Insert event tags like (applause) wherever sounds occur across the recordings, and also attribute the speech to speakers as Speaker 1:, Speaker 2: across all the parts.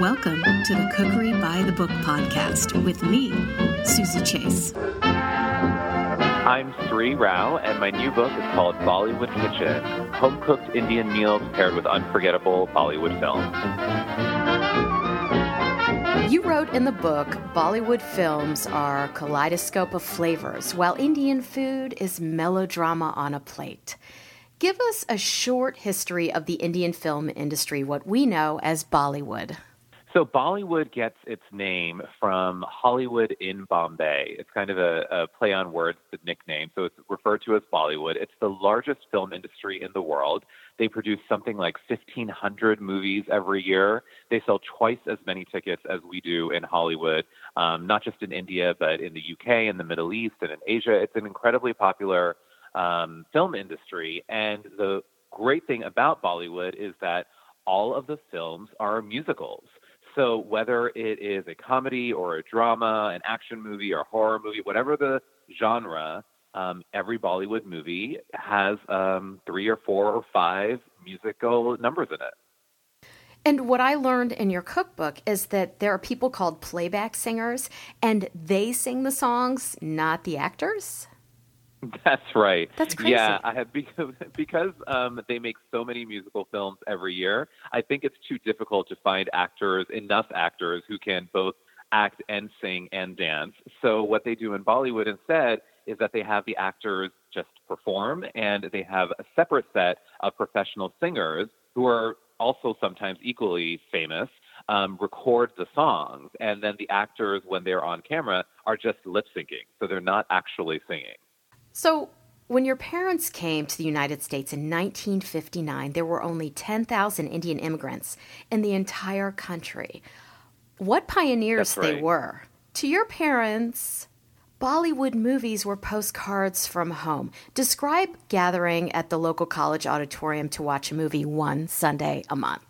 Speaker 1: Welcome to the Cookery by the Book podcast with me, Susie Chase.
Speaker 2: I'm Sri Rao, and my new book is called Bollywood Kitchen Home Cooked Indian Meals Paired with Unforgettable Bollywood Films.
Speaker 3: You wrote in the book Bollywood films are a kaleidoscope of flavors, while Indian food is melodrama on a plate. Give us a short history of the Indian film industry, what we know as Bollywood.
Speaker 2: So Bollywood gets its name from Hollywood in Bombay. It's kind of a, a, play on words, the nickname. So it's referred to as Bollywood. It's the largest film industry in the world. They produce something like 1,500 movies every year. They sell twice as many tickets as we do in Hollywood, um, not just in India, but in the UK, in the Middle East, and in Asia. It's an incredibly popular um, film industry. And the great thing about Bollywood is that all of the films are musicals. So whether it is a comedy or a drama, an action movie or horror movie, whatever the genre, um, every Bollywood movie has um, three or four or five musical numbers in it.
Speaker 3: And what I learned in your cookbook is that there are people called playback singers, and they sing the songs, not the actors.
Speaker 2: That's right.
Speaker 3: That's crazy.
Speaker 2: Yeah, I have (laughs) because because um, they make so many musical films every year. I think it's too difficult to find actors, enough actors who can both act and sing and dance. So what they do in Bollywood instead is that they have the actors just perform, and they have a separate set of professional singers who are also sometimes equally famous. Um, record the songs, and then the actors, when they're on camera, are just lip syncing, so they're not actually singing.
Speaker 3: So, when your parents came to the United States in 1959, there were only 10,000 Indian immigrants in the entire country. What pioneers
Speaker 2: right.
Speaker 3: they were. To your parents, Bollywood movies were postcards from home. Describe gathering at the local college auditorium to watch a movie one Sunday a month.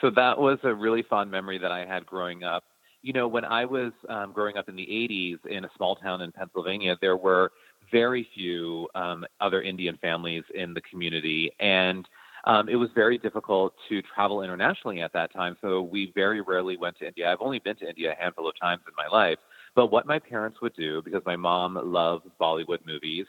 Speaker 2: So that was a really fond memory that I had growing up you know, when I was um, growing up in the 80s in a small town in Pennsylvania, there were very few um, other Indian families in the community. And um, it was very difficult to travel internationally at that time. So we very rarely went to India. I've only been to India a handful of times in my life. But what my parents would do, because my mom loves Bollywood movies,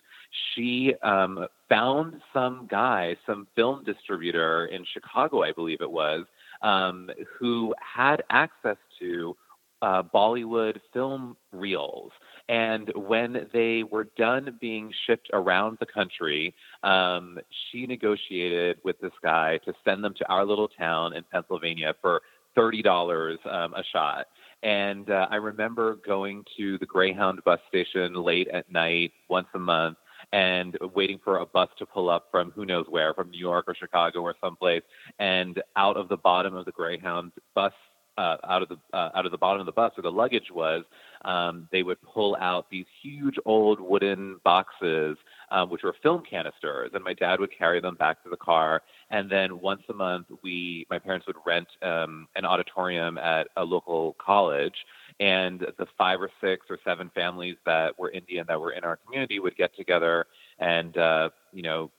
Speaker 2: she um, found some guy, some film distributor in Chicago, I believe it was, um, who had access to uh, Bollywood film reels. And when they were done being shipped around the country, um, she negotiated with this guy to send them to our little town in Pennsylvania for thirty dollars um, a shot. And uh, I remember going to the Greyhound bus station late at night once a month and waiting for a bus to pull up from who knows where, from New York or Chicago or someplace. And out of the bottom of the Greyhound bus uh, out of the uh, out of the bottom of the bus where the luggage was, um, they would pull out these huge old wooden boxes, um, which were film canisters, and my dad would carry them back to the car. And then once a month, we my parents would rent um, an auditorium at a local college, and the five or six or seven families that were Indian that were in our community would get together and uh, you know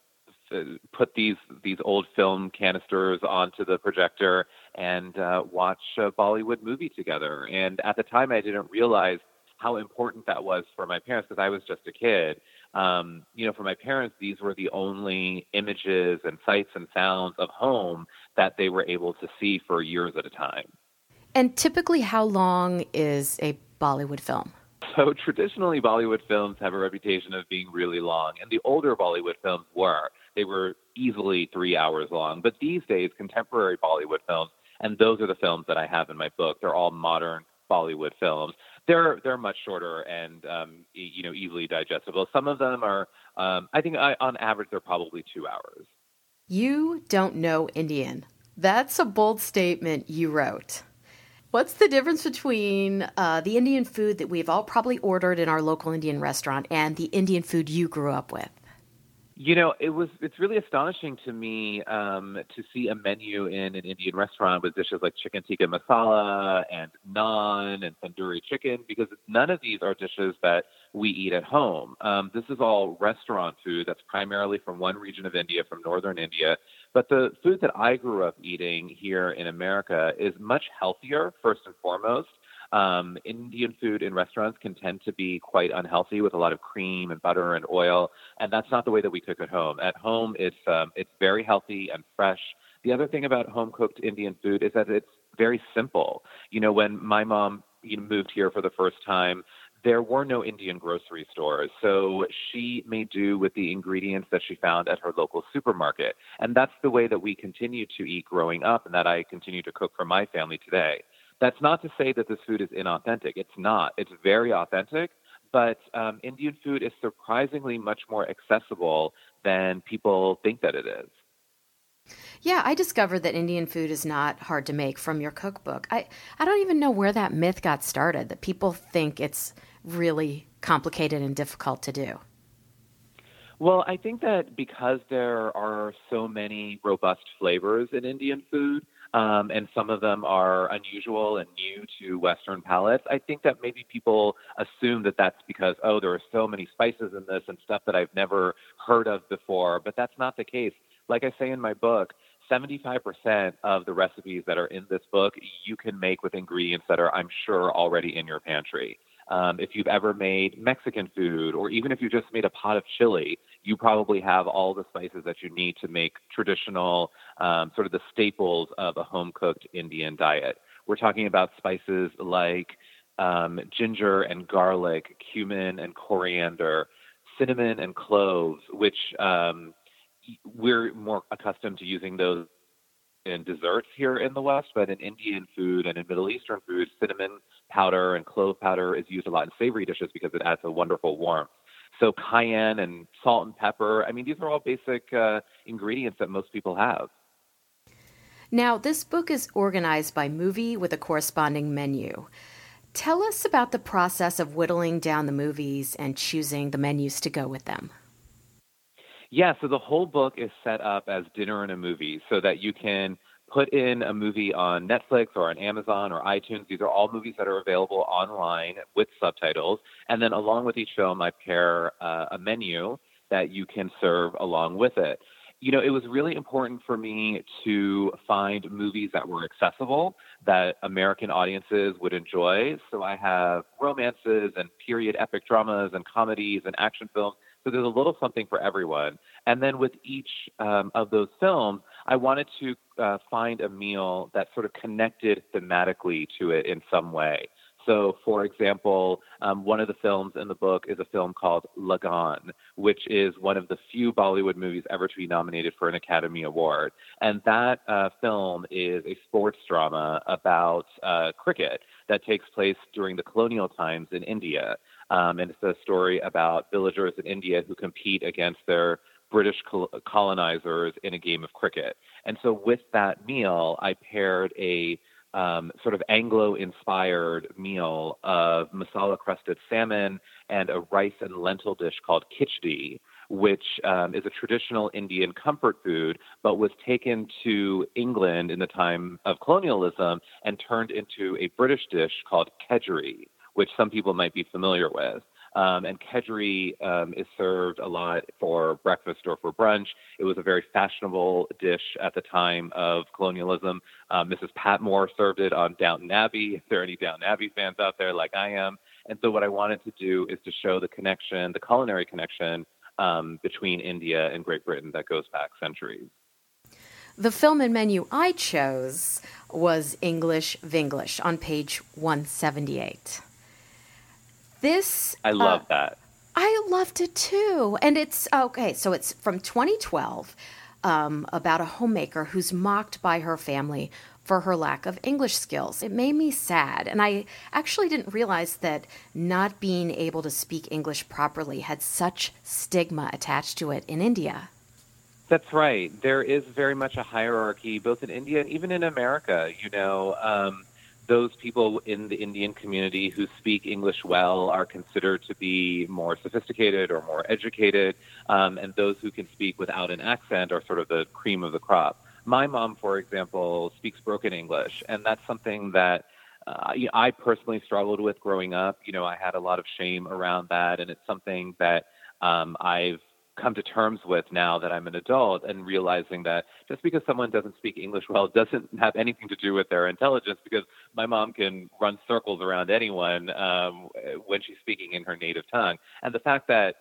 Speaker 2: put these these old film canisters onto the projector and uh, watch a Bollywood movie together. And at the time, I didn't realize how important that was for my parents because I was just a kid. Um, you know, for my parents, these were the only images and sights and sounds of home that they were able to see for years at a time.
Speaker 3: And typically, how long is a Bollywood film?
Speaker 2: So traditionally, Bollywood films have a reputation of being really long, and the older Bollywood films were. They were easily three hours long. But these days, contemporary Bollywood films, and those are the films that I have in my book, they're all modern Bollywood films. They're they're much shorter and um, you know easily digestible. Some of them are, um, I think, I, on average, they're probably two hours.
Speaker 3: You don't know Indian. That's a bold statement you wrote. What's the difference between uh, the Indian food that we've all probably ordered in our local Indian restaurant and the Indian food you grew up with?
Speaker 2: You know, it was it's really astonishing to me um, to see a menu in an Indian restaurant with dishes like chicken tikka masala and naan and tandoori chicken because none of these are dishes that we eat at home. Um, this is all restaurant food that's primarily from one region of India, from northern India, But the food that I grew up eating here in America is much healthier, first and foremost. Um, Indian food in restaurants can tend to be quite unhealthy with a lot of cream and butter and oil, and that's not the way that we cook at home. At home, it's um, it's very healthy and fresh. The other thing about home cooked Indian food is that it's very simple. You know, when my mom you know, moved here for the first time, there were no Indian grocery stores. So she made do with the ingredients that she found at her local supermarket. And that's the way that we continue to eat growing up and that I continue to cook for my family today. That's not to say that this food is inauthentic. It's not. It's very authentic, but um, Indian food is surprisingly much more accessible than people think that it is.
Speaker 3: Yeah, I discovered that Indian food is not hard to make from your cookbook. I, I don't even know where that myth got started, that people think it's really complicated and difficult to do.
Speaker 2: Well, I think that because there are so many robust flavors in Indian food, um, and some of them are unusual and new to Western palates. I think that maybe people assume that that's because, oh, there are so many spices in this and stuff that I've never heard of before, but that's not the case. Like I say in my book, 75% of the recipes that are in this book you can make with ingredients that are, I'm sure, already in your pantry. Um, if you've ever made Mexican food, or even if you just made a pot of chili, you probably have all the spices that you need to make traditional, um, sort of the staples of a home cooked Indian diet. We're talking about spices like um, ginger and garlic, cumin and coriander, cinnamon and cloves, which um, we're more accustomed to using those in desserts here in the West, but in Indian food and in Middle Eastern food, cinnamon powder and clove powder is used a lot in savory dishes because it adds a wonderful warmth. So cayenne and salt and pepper, I mean, these are all basic uh, ingredients that most people have.
Speaker 3: Now, this book is organized by movie with a corresponding menu. Tell us about the process of whittling down the movies and choosing the menus to go with them.
Speaker 2: Yeah, so the whole book is set up as dinner and a movie so that you can put in a movie on Netflix or on Amazon or iTunes. These are all movies that are available online with subtitles. And then along with each film, I pair uh, a menu that you can serve along with it. You know, it was really important for me to find movies that were accessible, that American audiences would enjoy. So I have romances and period epic dramas and comedies and action films so there's a little something for everyone. And then with each um, of those films, I wanted to uh, find a meal that sort of connected thematically to it in some way. So, for example, um, one of the films in the book is a film called Lagaan, which is one of the few Bollywood movies ever to be nominated for an Academy Award. And that uh, film is a sports drama about uh, cricket that takes place during the colonial times in India. Um, and it's a story about villagers in India who compete against their British colonizers in a game of cricket. And so with that meal, I paired a um, sort of Anglo inspired meal of masala crusted salmon and a rice and lentil dish called khichdi, which um, is a traditional Indian comfort food, but was taken to England in the time of colonialism and turned into a British dish called kedgeree which some people might be familiar with. Um, and kedgeree um, is served a lot for breakfast or for brunch. It was a very fashionable dish at the time of colonialism. Um, Mrs. Patmore served it on Downton Abbey. If there are any Downton Abbey fans out there, like I am, and so what I wanted to do is to show the connection, the culinary connection um, between India and Great Britain that goes back centuries.
Speaker 3: The film and menu I chose was English Vinglish on page 178. This
Speaker 2: I love uh, that.
Speaker 3: I loved it too. And it's okay, so it's from 2012 um, about a homemaker who's mocked by her family for her lack of English skills. It made me sad. And I actually didn't realize that not being able to speak English properly had such stigma attached to it in India.
Speaker 2: That's right. There is very much a hierarchy, both in India and even in America. You know, um, those people in the Indian community who speak English well are considered to be more sophisticated or more educated, um, and those who can speak without an accent are sort of the cream of the crop. My mom, for example, speaks broken English, and that's something that uh, I personally struggled with growing up. You know, I had a lot of shame around that, and it's something that um, I've come to terms with now that I'm an adult and realizing that just because someone doesn't speak English well doesn't have anything to do with their intelligence because my mom can run circles around anyone um, when she's speaking in her native tongue. And the fact that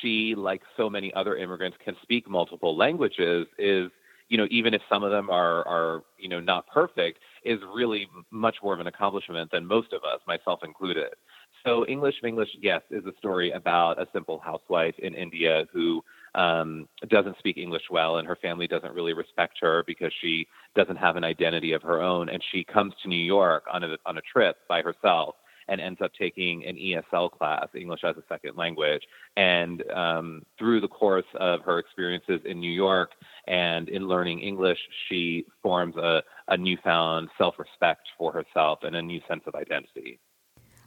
Speaker 2: she, like so many other immigrants, can speak multiple languages is you know, even if some of them are are you know not perfect, is really much more of an accomplishment than most of us, myself included. So English Vinglish, yes, is a story about a simple housewife in India who um, doesn't speak English well, and her family doesn't really respect her because she doesn't have an identity of her own, and she comes to New York on a on a trip by herself and ends up taking an ESL class, English as a Second Language. And um, through the course of her experiences in New York and in learning English, she forms a, a newfound self respect for herself and a new sense of identity.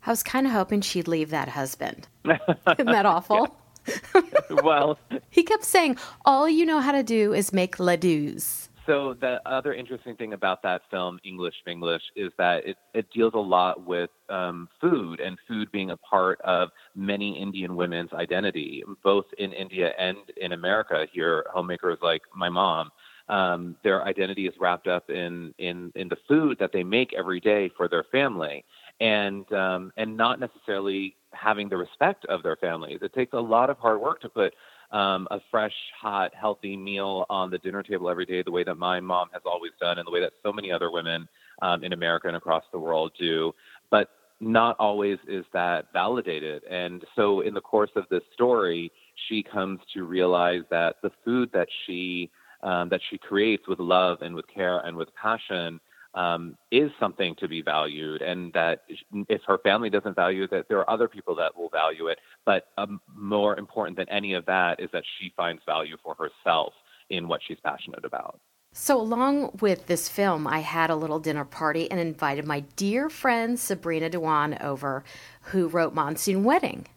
Speaker 3: I was kind of hoping she'd leave that husband. (laughs) Isn't that awful? (laughs)
Speaker 2: well, (laughs)
Speaker 3: he kept saying, All you know how to do is make ladus.
Speaker 2: So the other interesting thing about that film, English Vinglish, is that it, it deals a lot with um, food and food being a part of many Indian women's identity, both in India and in America. Here, homemakers like my mom, um, their identity is wrapped up in in in the food that they make every day for their family, and um, and not necessarily having the respect of their families. It takes a lot of hard work to put um, a fresh, hot, healthy meal on the dinner table every day, the way that my mom has always done, and the way that so many other women um, in America and across the world do. But not always is that validated. And so, in the course of this story, she comes to realize that the food that she um, that she creates with love and with care and with passion um, is something to be valued, and that if her family doesn't value it, that there are other people that will value it. But um, more important than any of that is that she finds value for herself in what she's passionate about.
Speaker 3: So, along with this film, I had a little dinner party and invited my dear friend Sabrina Dhawan over, who wrote Monsoon Wedding.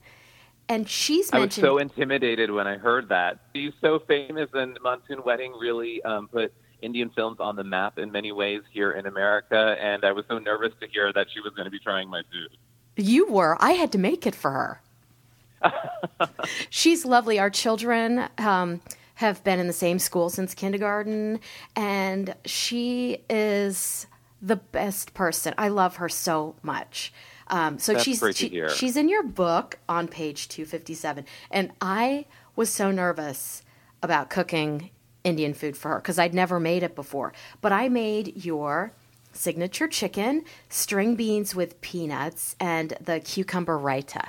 Speaker 3: And she's mentioned.
Speaker 2: I was so intimidated when I heard that. She's so famous, and Monsoon Wedding really um, put Indian films on the map in many ways here in America, and I was so nervous to hear that she was going to be trying my food.
Speaker 3: You were. I had to make it for her. (laughs) She's lovely. Our children um, have been in the same school since kindergarten, and she is the best person. I love her so much. Um, so
Speaker 2: That's
Speaker 3: she's
Speaker 2: she,
Speaker 3: she's in your book on page 257, and I was so nervous about cooking Indian food for her because I'd never made it before. But I made your signature chicken, string beans with peanuts, and the cucumber raita.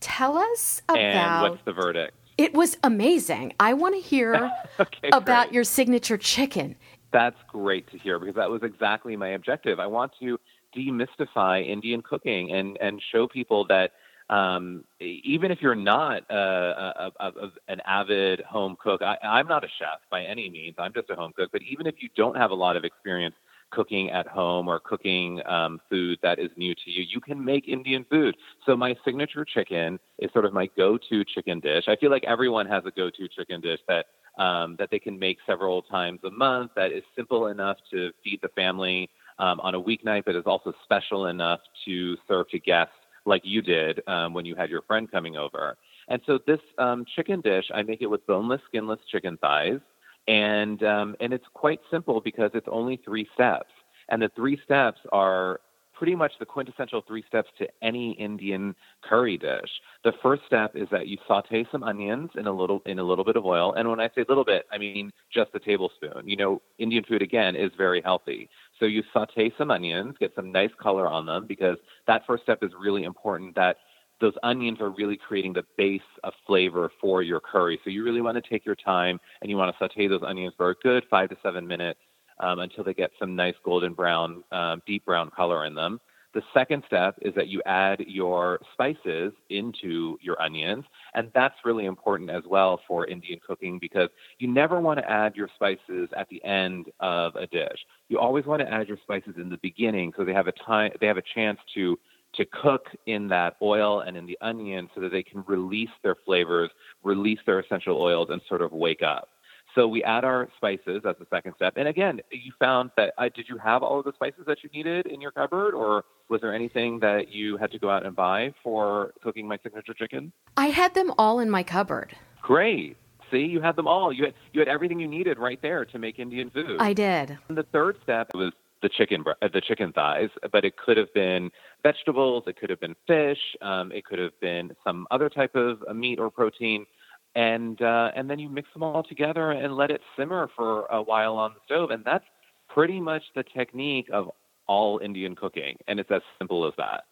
Speaker 3: Tell us about.
Speaker 2: And what's the verdict?
Speaker 3: It was amazing. I want to hear (laughs)
Speaker 2: okay,
Speaker 3: about
Speaker 2: great.
Speaker 3: your signature chicken.
Speaker 2: That's great to hear because that was exactly my objective. I want to demystify Indian cooking and and show people that um, even if you're not a, a, a, an avid home cook, I, I'm not a chef by any means. I'm just a home cook. But even if you don't have a lot of experience cooking at home or cooking um, food that is new to you, you can make Indian food. So my signature chicken is sort of my go-to chicken dish. I feel like everyone has a go-to chicken dish that um, that they can make several times a month. That is simple enough to feed the family um, on a weeknight, but is also special enough to serve to guests like you did um, when you had your friend coming over. And so this um, chicken dish, I make it with boneless, skinless chicken thighs, and um, and it's quite simple because it's only three steps, and the three steps are pretty much the quintessential three steps to any Indian curry dish. The first step is that you saute some onions in a little in a little bit of oil, and when I say little bit, I mean just a tablespoon. You know, Indian food again is very healthy. So you saute some onions, get some nice color on them because that first step is really important that those onions are really creating the base of flavor for your curry. So you really want to take your time and you want to saute those onions for a good five to seven minutes um, until they get some nice golden brown, um, deep brown color in them. The second step is that you add your spices into your onions, and that's really important as well for Indian cooking because you never want to add your spices at the end of a dish. You always want to add your spices in the beginning so they have a time they have a chance to to cook in that oil and in the onion so that they can release their flavors, release their essential oils and sort of wake up. So we add our spices as the second step. And again, you found that uh, did you have all of the spices that you needed in your cupboard, or was there anything that you had to go out and buy for cooking my signature chicken?
Speaker 3: I had them all in my cupboard.
Speaker 2: Great. See, you had them all. You had you had everything you needed right there to make Indian food.
Speaker 3: I did.
Speaker 2: And the third step was the chicken uh, the chicken thighs, but it could have been vegetables, it could have been fish, um, it could have been some other type of uh, meat or protein, and uh, and then you mix them all together and let it simmer for a while on the stove, and that's pretty much the technique of all Indian cooking, and it's as simple as that.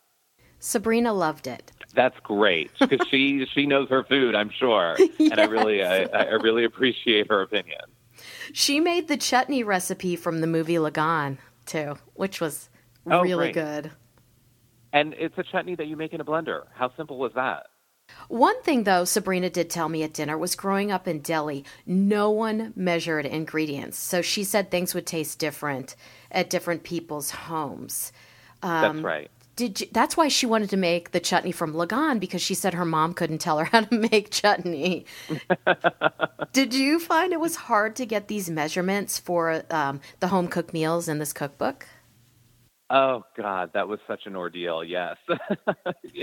Speaker 3: Sabrina loved it.
Speaker 2: That's great because she (laughs) she knows her food, I'm sure, yes. and I really I, I really appreciate her opinion.
Speaker 3: She made the chutney recipe from the movie Lagaan too, which was oh, really great. good.
Speaker 2: And it's a chutney that you make in a blender. How simple was that?
Speaker 3: One thing, though, Sabrina did tell me at dinner was growing up in Delhi, no one measured ingredients. So she said things would taste different at different people's homes.
Speaker 2: Um, That's right.
Speaker 3: Did you, that's why she wanted to make the chutney from Lagaan because she said her mom couldn't tell her how to (laughs) make chutney. (laughs) did you find it was hard to get these measurements for um, the home cooked meals in this cookbook?
Speaker 2: Oh God, that was such an ordeal. Yes, (laughs) and,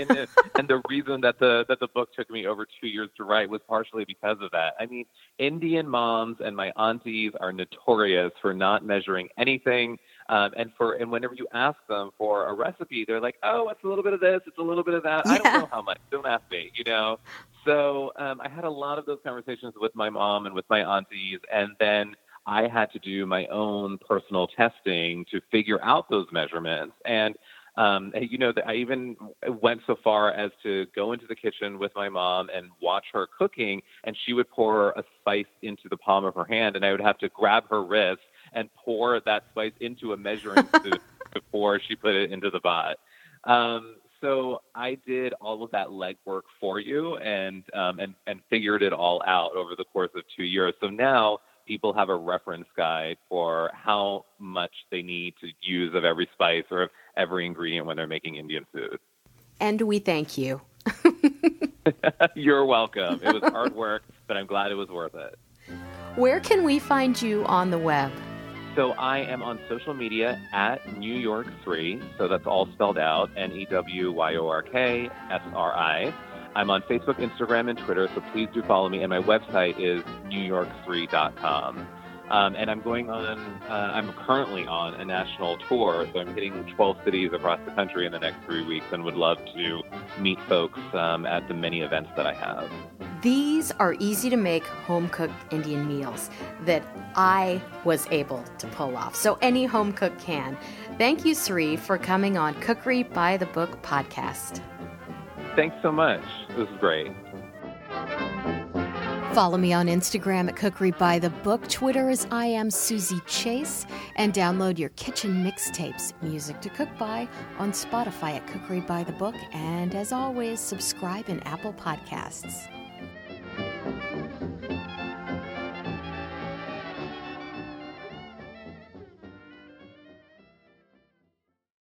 Speaker 2: the, and the reason that the that the book took me over two years to write was partially because of that. I mean, Indian moms and my aunties are notorious for not measuring anything, um, and for and whenever you ask them for a recipe, they're like, "Oh, it's a little bit of this, it's a little bit of that. Yeah. I don't know how much. Don't ask me." You know. So um, I had a lot of those conversations with my mom and with my aunties, and then I had to do my own personal testing to figure out those measurements. And um, you know, I even went so far as to go into the kitchen with my mom and watch her cooking, and she would pour a spice into the palm of her hand, and I would have to grab her wrist and pour that spice into a measuring (laughs) spoon before she put it into the pot. Um, so I did all of that legwork for you and um, and and figured it all out over the course of two years. So now people have a reference guide for how much they need to use of every spice or of every ingredient when they're making Indian food.
Speaker 3: And we thank you. (laughs) (laughs)
Speaker 2: You're welcome. It was hard work, but I'm glad it was worth it.
Speaker 3: Where can we find you on the web?
Speaker 2: So I am on social media at New York Sri. So that's all spelled out N E W Y O R K S R I. I'm on Facebook, Instagram, and Twitter, so please do follow me. And my website is newyorksri.com. Um, and I'm going on, uh, I'm currently on a national tour, so I'm hitting 12 cities across the country in the next three weeks and would love to meet folks um, at the many events that I have.
Speaker 3: These are easy to make home cooked Indian meals that I was able to pull off. So any home cook can. Thank you, Sri, for coming on Cookery by the Book podcast.
Speaker 2: Thanks so much. This is great.
Speaker 3: Follow me on Instagram at Cookery by the Book. Twitter is I am Susie Chase. And download your kitchen mixtapes, Music to Cook By, on Spotify at Cookery by the Book. And as always, subscribe in Apple Podcasts.